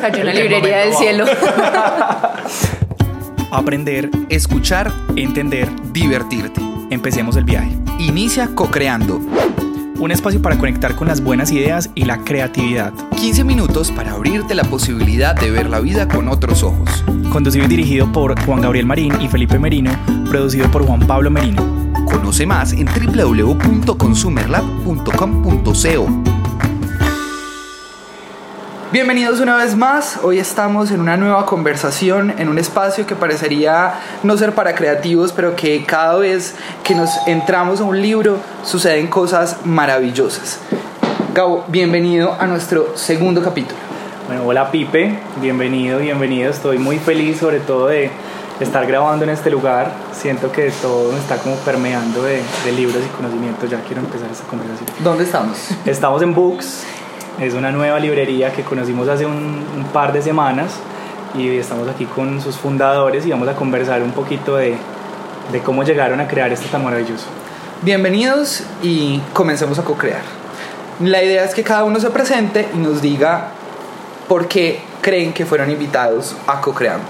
Cayó una librería del cielo. Aprender, escuchar, entender, divertirte. Empecemos el viaje. Inicia co-creando. Un espacio para conectar con las buenas ideas y la creatividad. 15 minutos para abrirte la posibilidad de ver la vida con otros ojos. Conducido y dirigido por Juan Gabriel Marín y Felipe Merino, producido por Juan Pablo Merino. Conoce más en www.consumerlab.com.co. Bienvenidos una vez más. Hoy estamos en una nueva conversación en un espacio que parecería no ser para creativos, pero que cada vez que nos entramos a un libro suceden cosas maravillosas. Gabo, bienvenido a nuestro segundo capítulo. Bueno, hola Pipe, bienvenido, bienvenido. Estoy muy feliz sobre todo de estar grabando en este lugar. Siento que todo me está como permeando de, de libros y conocimientos. Ya quiero empezar esta conversación. ¿Dónde estamos? Estamos en Books, es una nueva librería que conocimos hace un, un, par de semanas y estamos aquí con sus fundadores y vamos a conversar un poquito de, de cómo llegaron a crear esto tan maravilloso. Bienvenidos y comencemos a co-crear. La idea es que cada uno se presente y nos diga por qué creen que fueron invitados a co-creando.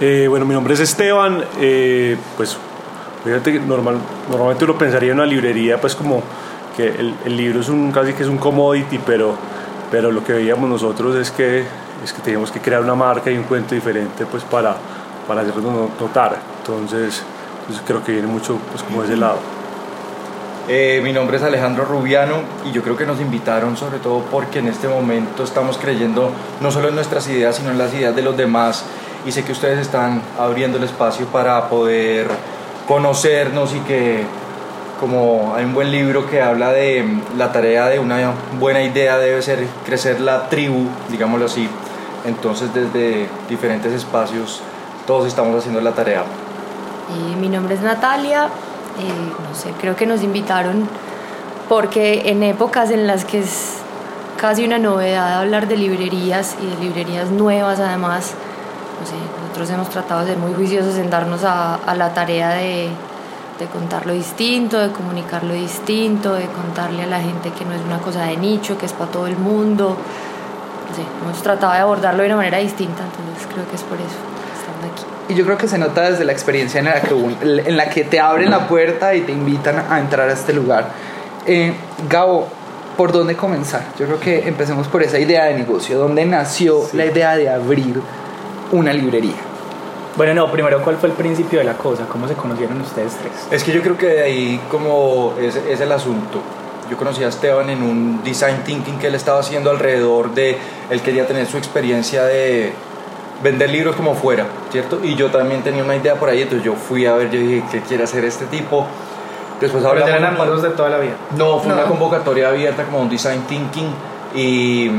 Eh, bueno, mi nombre es Esteban, eh, pues fíjate que normal, normalmente uno pensaría en una librería pues como que el, el, libro es un casi que es un commodity, pero, pero lo que veíamos nosotros es que, es que teníamos que crear una marca y un cuento diferente pues para, para hacerlo notar. Entonces, entonces creo que viene mucho pues como de ese lado. Eh, mi nombre es Alejandro Rubiano y yo creo que nos invitaron sobre todo porque en este momento estamos creyendo no solo en nuestras ideas, sino en las ideas de los demás y sé que ustedes están abriendo el espacio para poder conocernos y que como hay un buen libro que habla de la tarea de una buena idea debe ser crecer la tribu, digámoslo así. Entonces desde diferentes espacios todos estamos haciendo la tarea. Y mi nombre es Natalia, eh, no sé, creo que nos invitaron porque en épocas en las que es casi una novedad hablar de librerías y de librerías nuevas además, no sé, nosotros hemos tratado de ser muy juiciosos en darnos a, a la tarea de de contar lo distinto, de comunicar lo distinto, de contarle a la gente que no es una cosa de nicho, que es para todo el mundo. No sé, hemos tratado de abordarlo de una manera distinta, entonces creo que es por eso estando aquí. Y yo creo que se nota desde la experiencia en la que, en la que te abren la puerta y te invitan a entrar a este lugar. Eh, Gabo, ¿por dónde comenzar? Yo creo que empecemos por esa idea de negocio. ¿Dónde nació sí. la idea de abrir una librería? Bueno, no, primero, ¿cuál fue el principio de la cosa? ¿Cómo se conocieron ustedes tres? Es que yo creo que de ahí como es, es el asunto. Yo conocí a Esteban en un design thinking que él estaba haciendo alrededor de, él quería tener su experiencia de vender libros como fuera, ¿cierto? Y yo también tenía una idea por ahí, entonces yo fui a ver, yo dije, ¿qué quiere hacer este tipo? Después hablamos... ¿Pero eran amigos de toda la vida? No, fue no. una convocatoria abierta como un design thinking y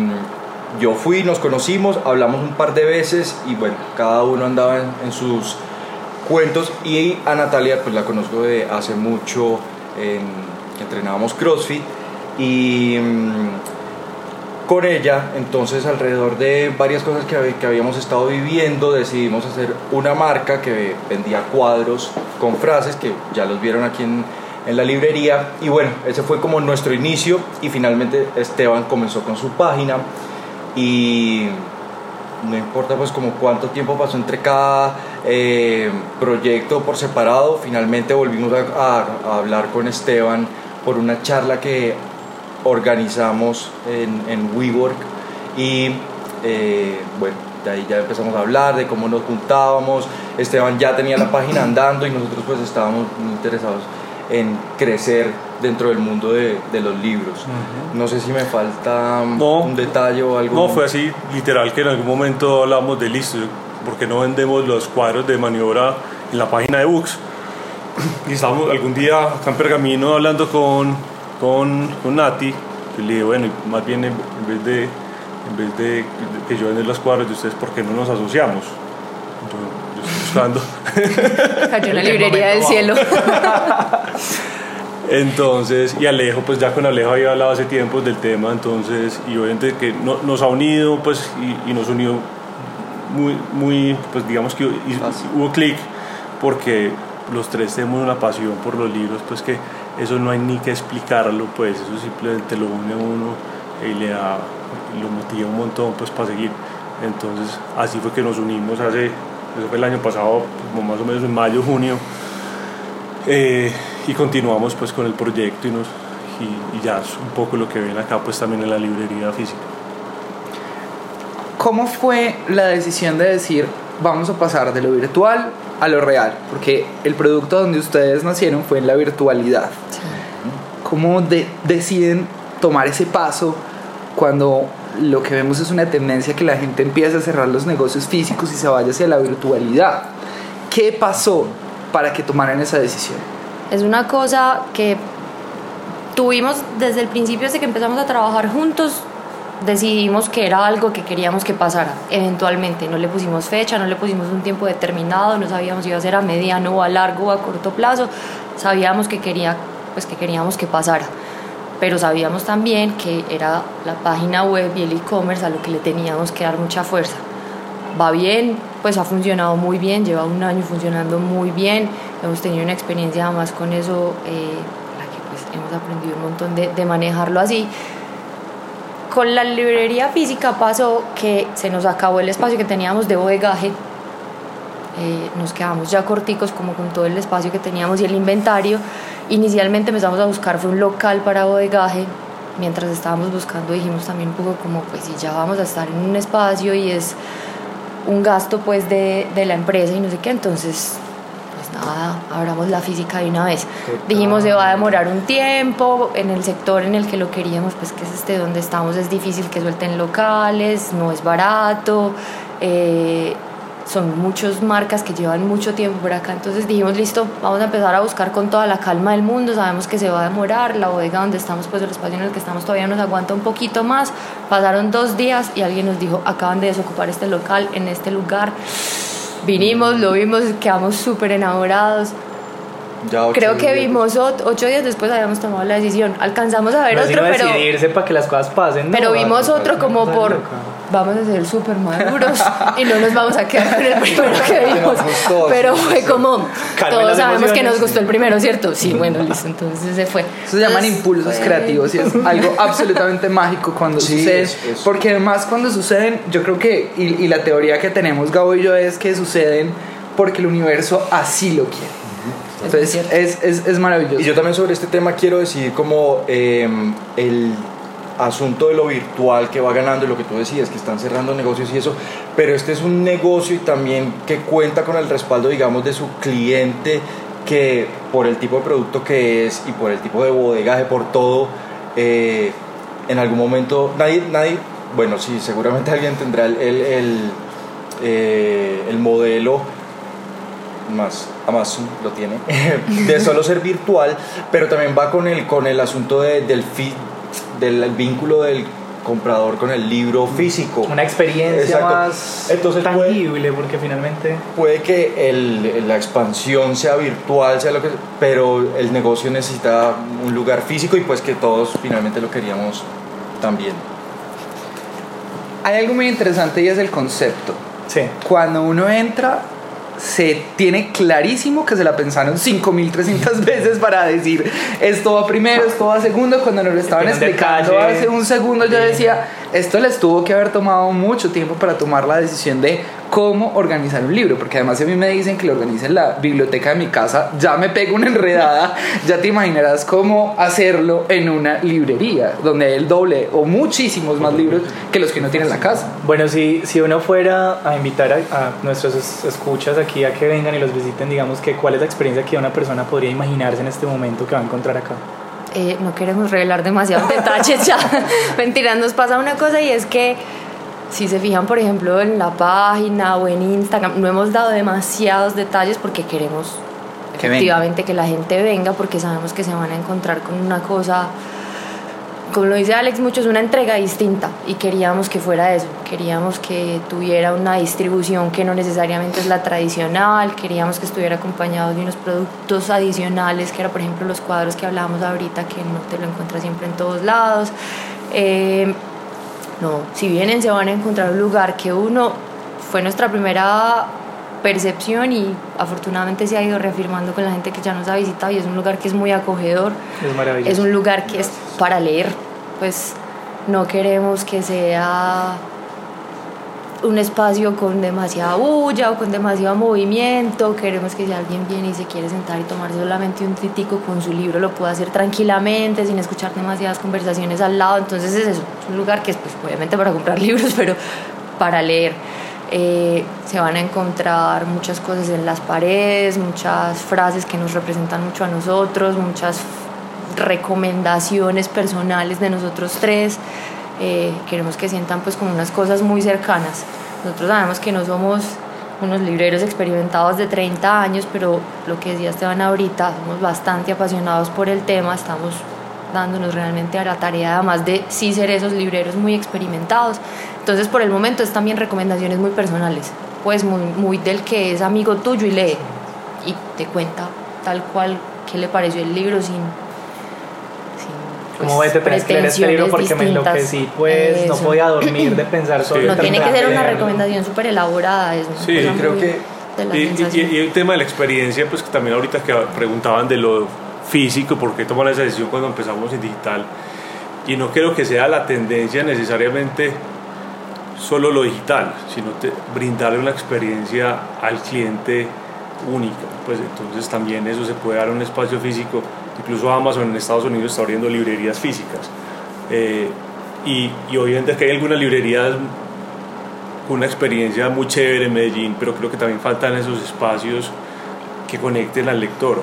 yo fui, nos conocimos, hablamos un par de veces y bueno, cada uno andaba en, sus cuentos. Y a Natalia pues la conozco de hace mucho, en, entrenábamos CrossFit y mmm, con ella entonces alrededor de varias cosas que, que habíamos estado viviendo decidimos hacer una marca que vendía cuadros con frases que ya los vieron aquí en, en la librería. Y bueno, ese fue como nuestro inicio y finalmente Esteban comenzó con su página y no importa pues como cuánto tiempo pasó entre cada eh, proyecto por separado, finalmente volvimos a, hablar con Esteban por una charla que organizamos en, en WeWork y eh, bueno, de ahí ya empezamos a hablar de cómo nos juntábamos, Esteban ya tenía la página andando y nosotros pues estábamos muy interesados en crecer dentro del mundo de, de los libros. Uh -huh. No sé si me falta no, un detalle o algo. No, fue así, literal, que en algún momento hablamos de listo, porque no vendemos los cuadros de maniobra en la página de Books. Y estábamos algún día acá en Pergamino hablando con, con, con Nati, y le dije, bueno, más bien en vez de, en vez de que yo venda los cuadros de ustedes, ¿por qué no nos asociamos? Entonces, yo estoy buscando. Cayó una librería del cielo. Entonces, y Alejo, pues ya con Alejo había hablado hace tiempo del tema, entonces, y obviamente que no, nos ha unido, pues, y, y, nos unió muy, muy, pues digamos que hubo clic, porque los tres tenemos una pasión por los libros, pues que eso no hay ni que explicarlo, pues eso simplemente lo une a uno y le da lo motiva un montón pues para seguir. Entonces así fue que nos unimos hace, eso fue el año pasado, como más o menos en mayo, junio, eh, y continuamos pues con el proyecto y, nos, y, y ya es un poco lo que ven acá pues también en la librería física. ¿Cómo fue la decisión de decir vamos a pasar de lo virtual a lo real? Porque el producto donde ustedes nacieron fue en la virtualidad. ¿Cómo de- deciden tomar ese paso cuando lo que vemos es una tendencia que la gente empieza a cerrar los negocios físicos y se vaya hacia la virtualidad? ¿Qué pasó para que tomaran esa decisión? Es una cosa que tuvimos desde el principio, desde que empezamos a trabajar juntos, decidimos que era algo que queríamos que pasara eventualmente. No le pusimos fecha, no le pusimos un tiempo determinado, no sabíamos si iba a ser a mediano o a largo o a corto plazo. Sabíamos que, quería, pues que queríamos que pasara. Pero sabíamos también que era la página web y el e-commerce a lo que le teníamos que dar mucha fuerza va bien, pues ha funcionado muy bien, lleva un año funcionando muy bien, hemos tenido una experiencia además con eso, eh, la que pues hemos aprendido un montón de, de manejarlo así. Con la librería física pasó que se nos acabó el espacio que teníamos de bodegaje, eh, nos quedamos ya corticos como con todo el espacio que teníamos y el inventario. Inicialmente empezamos a buscar fue un local para bodegaje. Mientras estábamos buscando dijimos también un poco como pues si ya vamos a estar en un espacio y es un gasto pues de, de la empresa y no sé qué, entonces nada, abramos la física de una vez. Dijimos se va a demorar un tiempo, en el sector en el que lo queríamos, pues que es este donde estamos, es difícil que suelten locales, no es barato, eh, son muchas marcas que llevan mucho tiempo por acá, entonces dijimos listo, vamos a empezar a buscar con toda la calma del mundo, sabemos que se va a demorar, la bodega donde estamos, pues el espacio en el que estamos todavía nos aguanta un poquito más, pasaron dos días y alguien nos dijo, acaban de desocupar este local en este lugar, vinimos, lo vimos, quedamos súper enamorados, Ya ocho creo que días. vimos ot- ocho días después habíamos tomado la decisión, alcanzamos a ver No, otro, sino pero... decidirse para que las cosas pasen. ¿no? Pero vimos otro como por loca. vamos a ser súper maduros y no nos vamos a quedar con el primero que vimos. Vamos todos, Pero fue sí. como Calmen todos las sabemos que emociones. nos gustó el primero, ¿cierto? Sí, bueno, listo, entonces se fue. Eso se llaman Entonces, impulsos fue- creativos y es algo absolutamente mágico cuando Sí, sucede. es- es- Porque además cuando suceden, yo creo que, y, y la teoría que tenemos Gabo y yo es que suceden porque el universo así lo quiere. Entonces es, es, es maravilloso. Y yo también sobre este tema quiero decir como eh, el asunto de lo virtual que va ganando y lo que tú decías, que están cerrando negocios y eso, pero este es un negocio y también que cuenta con el respaldo, digamos, de su cliente, que por el tipo de producto que es y por el tipo de bodegaje, por todo, eh, en algún momento, nadie, nadie, bueno, sí, seguramente alguien tendrá el, el, el, eh, el modelo más Amazon lo tiene de solo ser virtual pero también va con el con el asunto de- del fi- del vínculo del comprador con el libro físico Una experiencia Exacto. más Entonces, puede- tangible, porque finalmente. puede que el- la expansión sea virtual sea lo que pero el negocio necesita un lugar físico y pues que todos finalmente lo queríamos también Hay algo muy interesante y es el concepto. Sí. Cuando uno entra, se tiene clarísimo que se la pensaron 5300 veces para decir esto va primero, esto va segundo. Cuando nos lo estaban explicando hace un segundo, yo decía esto les tuvo que haber tomado mucho tiempo para tomar la decisión de cómo organizar un libro. Porque además, si a mí me dicen que lo organice en la biblioteca de mi casa, ya me pego una enredada. ya te imaginarás cómo hacerlo en una librería donde hay el doble o muchísimos más libros que los que uno tiene en la casa. Bueno, si, si uno fuera a invitar a, a nuestros es- escuchas aquí a que vengan y los visiten, digamos que cuál es la experiencia que una persona podría imaginarse en este momento que va a encontrar acá. Eh, no queremos revelar demasiados detalles ya. Mentira, nos pasa una cosa y es que si se fijan, por ejemplo, en la página o en Instagram, no hemos dado demasiados detalles porque queremos Que venga. efectivamente que la gente venga porque sabemos que se van a encontrar con una cosa, como lo dice Alex mucho, es una entrega distinta y queríamos que fuera eso, queríamos que tuviera una distribución que no necesariamente es la tradicional, queríamos que estuviera acompañado de unos productos adicionales, que era por ejemplo los cuadros que hablábamos ahorita, que no te lo encuentras siempre en todos lados. Eh, no, si vienen se van a encontrar un lugar que uno fue nuestra primera percepción y afortunadamente se ha ido reafirmando con la gente que ya nos ha visitado y es un lugar que es muy acogedor, Es maravilloso. es un lugar que es para leer, pues no queremos que sea un espacio con demasiada bulla o con demasiado movimiento, queremos que si alguien viene y se quiere sentar y tomar solamente un tritico con su libro lo pueda hacer tranquilamente, sin escuchar demasiadas conversaciones al lado, entonces es eso, es un lugar que es pues, obviamente para comprar libros, pero para leer. Eh, se van a encontrar muchas cosas en las paredes, muchas frases que nos representan mucho a nosotros, muchas recomendaciones personales de nosotros tres. Eh, queremos que sientan pues como unas cosas muy cercanas. Nosotros sabemos que no somos unos libreros experimentados de 30 años, pero lo que decía Esteban ahorita, somos bastante apasionados por el tema, estamos dándonos realmente a la tarea, además de sí ser esos libreros muy experimentados. Entonces, por el momento es también recomendaciones muy personales, pues muy, muy del que es amigo tuyo y lee y te cuenta tal cual qué le pareció el libro sin como vete, tenés que leer este libro porque me enloquecí, pues no podía dormir de pensar sobre No tiene que ser una recomendación súper elaborada, es Sí, creo que. Y, y, el tema de la experiencia, pues que también ahorita que preguntaban de lo físico, por qué toman esa decisión cuando empezamos en digital. Y no creo que sea la tendencia necesariamente solo lo digital, sino brindarle una experiencia al cliente única. Pues entonces también eso se puede dar en un espacio físico Incluso Amazon en Estados Unidos está abriendo librerías físicas. Eh, y, y obviamente que hay algunas librerías con una experiencia muy chévere en Medellín, pero creo que también faltan esos espacios que conecten al lector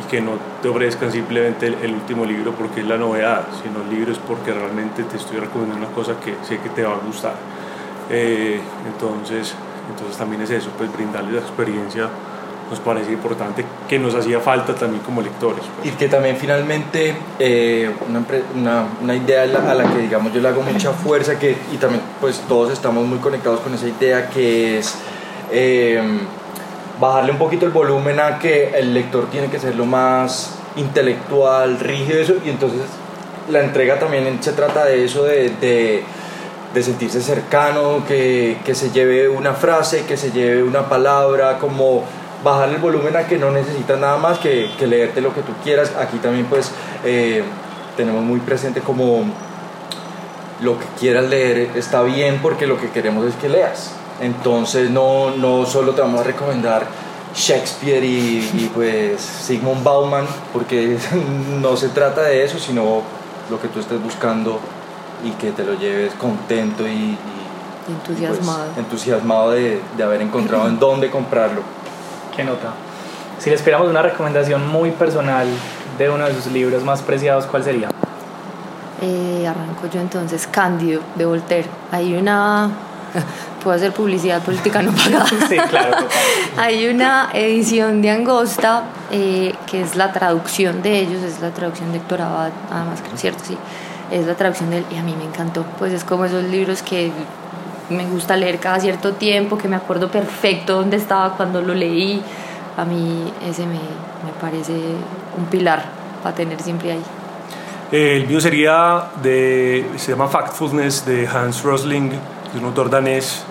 y que no te ofrezcan simplemente el, último libro porque es la novedad, sino el libro es porque realmente te estoy recomendando una cosa que sé que te va a gustar. Eh, entonces, entonces también es eso, pues brindarles la experiencia nos parece importante que nos hacía falta también como lectores. Pues. Y que también finalmente eh, una, una, idea a la, que digamos yo le hago mucha fuerza que, y también pues todos estamos muy conectados con esa idea que es em, bajarle un poquito el volumen a que el lector tiene que ser lo más intelectual, rígido eso, y entonces la entrega también se trata de eso, de, de sentirse cercano, que, que, se lleve una frase, que se lleve una palabra, como bajar el volumen a que no necesitas nada más que, que leerte lo que tú quieras. Aquí también pues eh, tenemos muy presente como lo que quieras leer está bien porque lo que queremos es que leas. Entonces no, no solo te vamos a recomendar Shakespeare y, y pues Sigmund Bauman porque no se trata de eso, sino lo que tú estés buscando y que te lo lleves contento y, entusiasmado, pues, entusiasmado de, de haber encontrado en dónde comprarlo. ¿Qué nota? Si le esperamos una recomendación muy personal de uno de sus libros más preciados, ¿cuál sería? Eh, arranco yo entonces, Cándido, de Voltaire. Hay una... Puedo hacer publicidad política no pagada. sí, claro. Hay una edición de Angosta eh, que es la traducción de ellos, es la traducción de Héctor Abad, además que es cierto, sí. Es la traducción de él y a mí me encantó. Pues es como esos libros que me gusta leer cada cierto tiempo, que me acuerdo perfecto dónde estaba cuando lo leí. A mí ese me, me parece un pilar para tener siempre ahí. El mío sería de, se llama Factfulness de Hans Rosling, es un autor danés,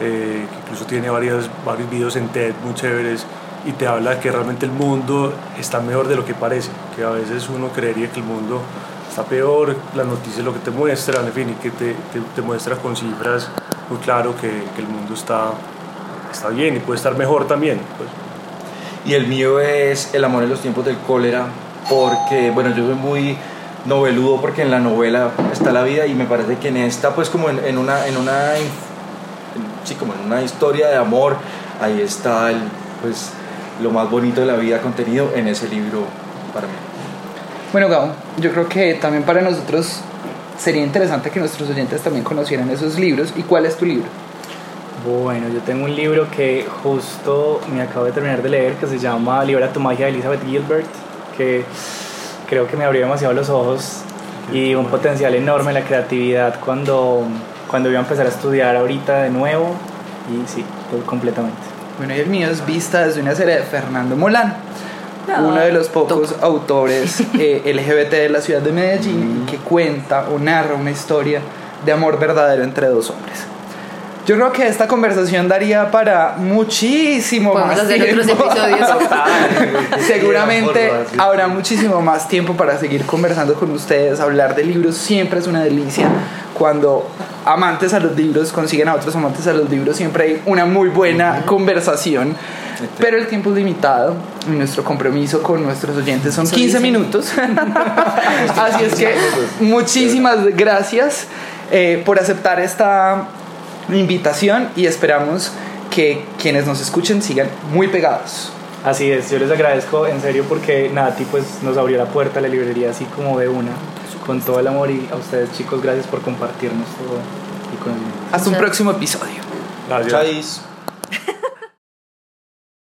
eh, incluso tiene varios, varios videos en TED muy chéveres y te habla de que realmente el mundo está mejor de lo que parece, que a veces uno creería que el mundo está peor, las noticias lo que te muestran, en fin, y que te, te, te muestra con cifras muy claro que, que, el mundo está, está bien y puede estar mejor también. Pues. Y el mío es El amor en los tiempos del cólera, porque, bueno, yo soy muy noveludo porque en la novela está la vida y me parece que en esta, pues como en, en una, en una, sí, como en una historia de amor, ahí está el, pues, lo más bonito de la vida contenido en ese libro para mí. Bueno, Gabo, yo creo que también para nosotros sería interesante que nuestros oyentes también conocieran esos libros. ¿Y cuál es tu libro? Bueno, yo tengo un libro que justo me acabo de terminar de leer que se llama Libera tu magia de Elizabeth Gilbert, que creo que me abrió demasiado los ojos y un potencial enorme la creatividad cuando, cuando iba a empezar a estudiar ahorita de nuevo y sí, completamente. Bueno, y el mío es Vista desde una serie de Fernando Molán uno de los pocos autores eh, LGBT de la ciudad de Medellín que cuenta o narra una historia de amor verdadero entre dos hombres. Yo creo que esta conversación daría para muchísimo más hacer tiempo. otros episodios. Seguramente habrá muchísimo más tiempo para seguir conversando con ustedes. Hablar de libros siempre es una delicia cuando amantes a los libros consiguen a otros amantes a los libros, siempre hay una muy buena conversación. Pero el tiempo es limitado y nuestro compromiso con nuestros oyentes son 15 minutos. Así es que muchísimas gracias eh, por aceptar esta invitación y esperamos que quienes nos escuchen sigan muy pegados. Así es, yo les agradezco en serio porque Nati pues nos abrió la puerta a la librería así como de una, con todo el amor y a ustedes chicos gracias por compartirnos todo y conocimiento. Hasta un próximo episodio. Gracias. Chais.